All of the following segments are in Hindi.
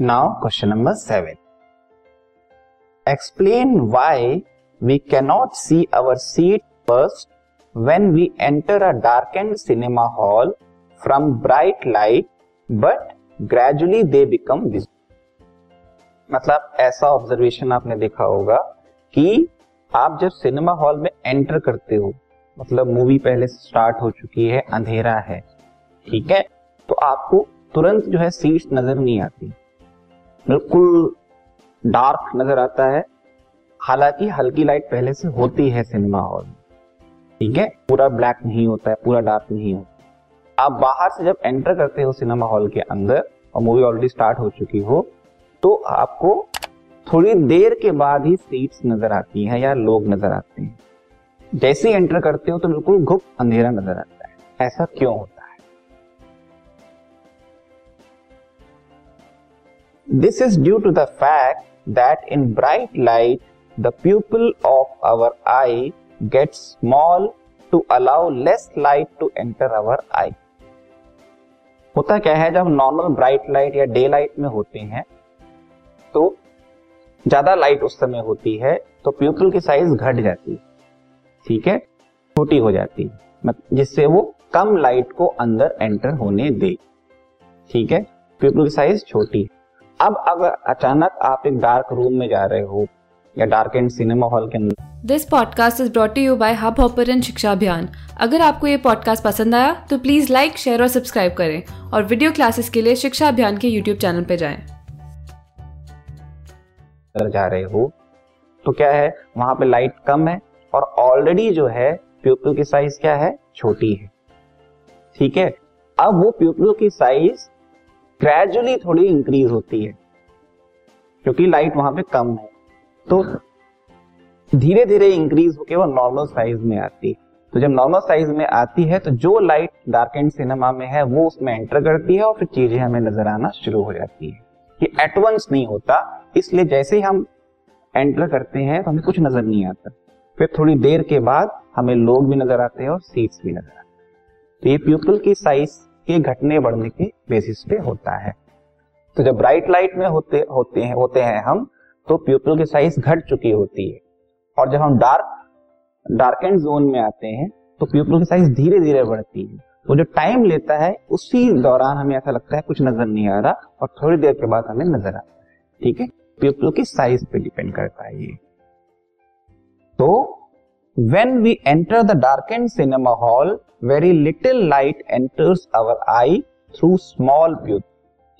Now question number seven explain why we cannot see our seat first when we enter a dark end cinema hall from bright light but gradually they become visible मतलब ऐसा ऑब्जर्वेशन आपने देखा होगा कि आप जब सिनेमा हॉल में एंटर करते हो मतलब मूवी पहले स्टार्ट हो चुकी है, अंधेरा है, ठीक है? तो आपको तुरंत जो है सीट्स नज़र नहीं आती। बिल्कुल डार्क नज़र आता है। हालाँकि हल्की लाइट पहले से होती है सिनेमा हॉल में। ठीक है? पूरा ब्लैक नहीं होता है, पूरा डार्क नहीं होता आप बाहर से जब एंटर करते हो सिनेमा हॉल के अंदर, और मूवी ऑलरेडी स्टार्ट हो चुकी हो तो आपको थोड़ी देर के बाद ही सीट्स नज़र आती हैं या लोग नज़र आते हैं। जैसे ही एंटर करते हो तो बिल्कुल घुप अंधेरा नज़र आता है। ऐसा क्यों होता है? This is due to the fact that in bright light the pupil of our eye get small to allow less light to enter our eye होता क्या है, जब नॉर्मल ब्राइट लाइट या डे लाइट में होते हैं तो ज़्यादा लाइट उस समय होती है तो प्यूपल की साइज़ घट जाती है। ठीक है? छोटी हो जाती है। जिससे वो कम लाइट को अंदर एंटर होने दे। ठीक है? प्यूपल की साइज़ छोटी अब अगर अचानक आप एक डार्क रूम में जा रहे हो या डार्क एंड सिनेमा हॉल के अंदर। This podcast is brought you by Hubhopper शिक्षा अभियान अगर आपको ये पॉडकास्ट पसंद आया तो प्लीज़ लाइक शेयर और सब्सक्राइब करें और वीडियो क्लासेस के लिए शिक्षा अभियान के यूट्यूब चैनल पर जाए। जा रहे हो तो क्या है? वहाँ पे लाइट कम है और ऑलरेडी जो है प्यूपल की साइज़ क्या है? छोटी है। ठीक है? अब वो प्यूपल की साइज़ ग्रेजुअली थोड़ी इंक्रीज होती है, क्योंकि लाइट वहाँ पे कम है। तो धीरे धीरे इंक्रीज होकर वो नॉर्मल साइज़ में आती है। तो जब नॉर्मल साइज़ में आती है तो जो लाइट डार्क एंड सिनेमा में है, वो उसमें एंटर करती है और फिर चीज़ें हमें नज़र आना शुरू हो जाती है। ये एटवंस नहीं होता, इसलिए जैसे ही हम एंटर करते हैं तो हमें कुछ नज़र नहीं आता। फिर थोड़ी देर के बाद हमें लोग भी नज़र आते हैं और सीट्स भी नज़र आते हैं। तो ये प्यूपल की साइज़ के घटने बढ़ने के बेसिस पे होता है। तो जब ब्राइट लाइट में होते होते हैं होते हैं हम तो प्यूपल की साइज़ घट चुकी होती है। और जब हम डार्क डार्क एंड जोन में आते हैं तो प्यूपल की साइज़ धीरे धीरे बढ़ती है। वो जो टाइम लेता है, उसी दौरान हमें ऐसा लगता है कुछ नज़र नहीं आ रहा और थोड़ी देर के बाद हमें नज़र आता है। ठीक है? प्यूपल की साइज़ पे डिपेंड करता है ये। तो when we enter the dark end cinema hall very little light enters our eye through small pupil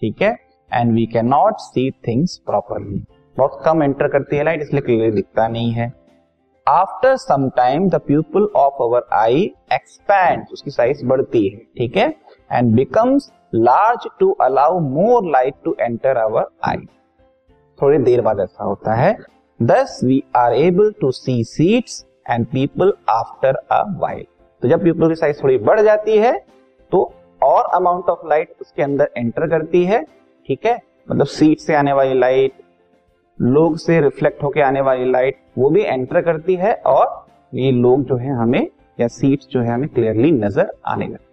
ठीक है? And we can not see things properly बहुत कम एंटर करती है लाइट इसलिए क्लियर दिखता नहीं है। After some time the pupil of our eye expand उसकी साइज़ बढ़ती है। ठीक है? And becomes large to allow more light to enter our eye थोड़ी देर बाद ऐसा होता है। Thus we are able to see seats and people after a while तो जब पीपल की साइज़ थोड़ी बढ़ जाती है तो और अमाउंट ऑफ़ लाइट उसके अंदर एंटर करती है, ठीक है? मतलब सीट से आने वाली लाइट लोग से रिफ्लेक्ट होके आने वाली लाइट वो भी एंटर करती है और ये लोग जो है हमें, या सीट्स जो है हमें क्लियरली नज़र आने लगती